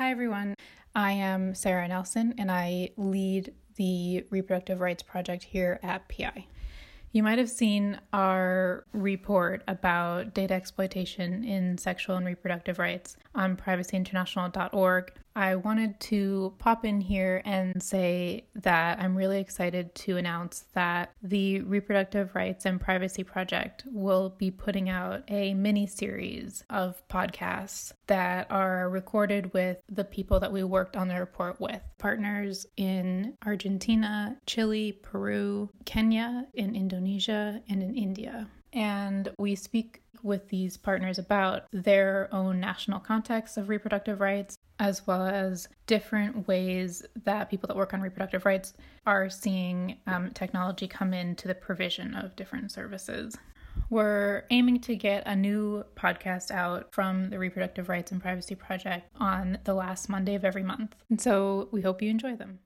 Hi, everyone. I am Sarah Nelson, and I lead the Reproductive Rights Project here at PI. You might have seen our report about data exploitation in sexual and reproductive rights on privacyinternational.org. I wanted to pop in here and say that I'm really excited to announce that the Reproductive Rights and Privacy Project will be putting out a mini series of podcasts that are recorded with the people that we worked on the report with partners in Argentina, Chile, Peru, Kenya, in Indonesia, and in India. And we speak with these partners about their own national context of reproductive rights, as well as different ways that people that work on reproductive rights are seeing um, technology come into the provision of different services. We're aiming to get a new podcast out from the Reproductive Rights and Privacy Project on the last Monday of every month. And so we hope you enjoy them.